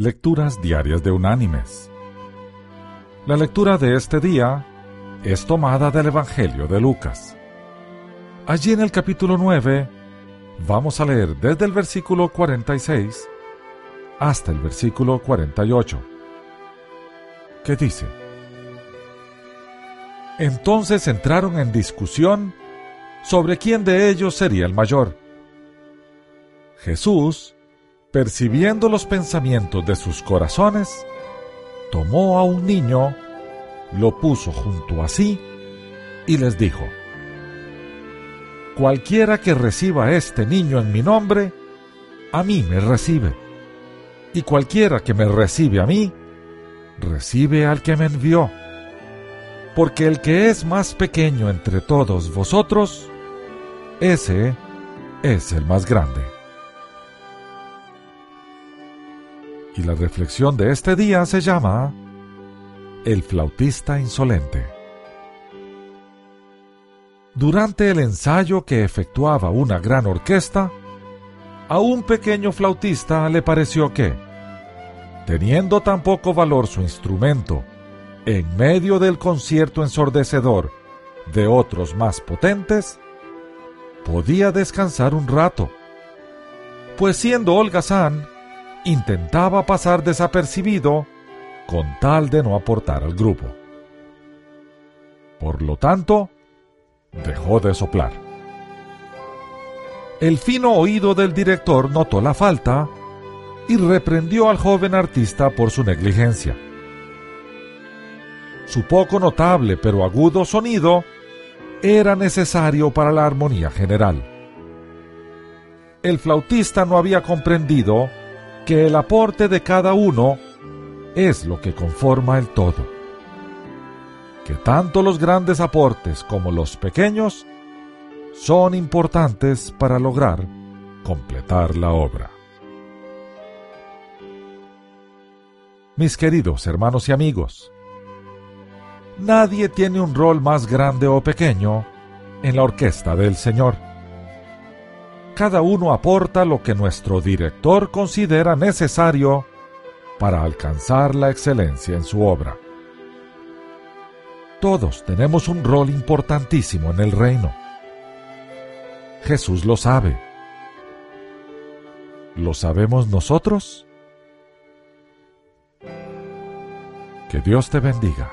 Lecturas Diarias de Unánimes. La lectura de este día es tomada del Evangelio de Lucas. Allí en el capítulo 9 vamos a leer desde el versículo 46 hasta el versículo 48, que dice, Entonces entraron en discusión sobre quién de ellos sería el mayor. Jesús, percibiendo los pensamientos de sus corazones, tomó a un niño, lo puso junto a sí y les dijo, Cualquiera que reciba este niño en mi nombre, a mí me recibe, y cualquiera que me recibe a mí, recibe al que me envió. Porque el que es más pequeño entre todos vosotros, ese es el más grande. Y la reflexión de este día se llama El flautista insolente. Durante el ensayo que efectuaba una gran orquesta, a un pequeño flautista le pareció que, teniendo tan poco valor su instrumento, en medio del concierto ensordecedor de otros más potentes, podía descansar un rato, pues siendo holgazán, intentaba pasar desapercibido con tal de no aportar al grupo. Por lo tanto, dejó de soplar. El fino oído del director notó la falta y reprendió al joven artista por su negligencia. Su poco notable pero agudo sonido era necesario para la armonía general. El flautista no había comprendido que el aporte de cada uno es lo que conforma el todo. Que tanto los grandes aportes como los pequeños son importantes para lograr completar la obra. Mis queridos hermanos y amigos, nadie tiene un rol más grande o pequeño en la orquesta del Señor. Cada uno aporta lo que nuestro director considera necesario para alcanzar la excelencia en su obra. Todos tenemos un rol importantísimo en el reino. Jesús lo sabe. ¿Lo sabemos nosotros? Que Dios te bendiga.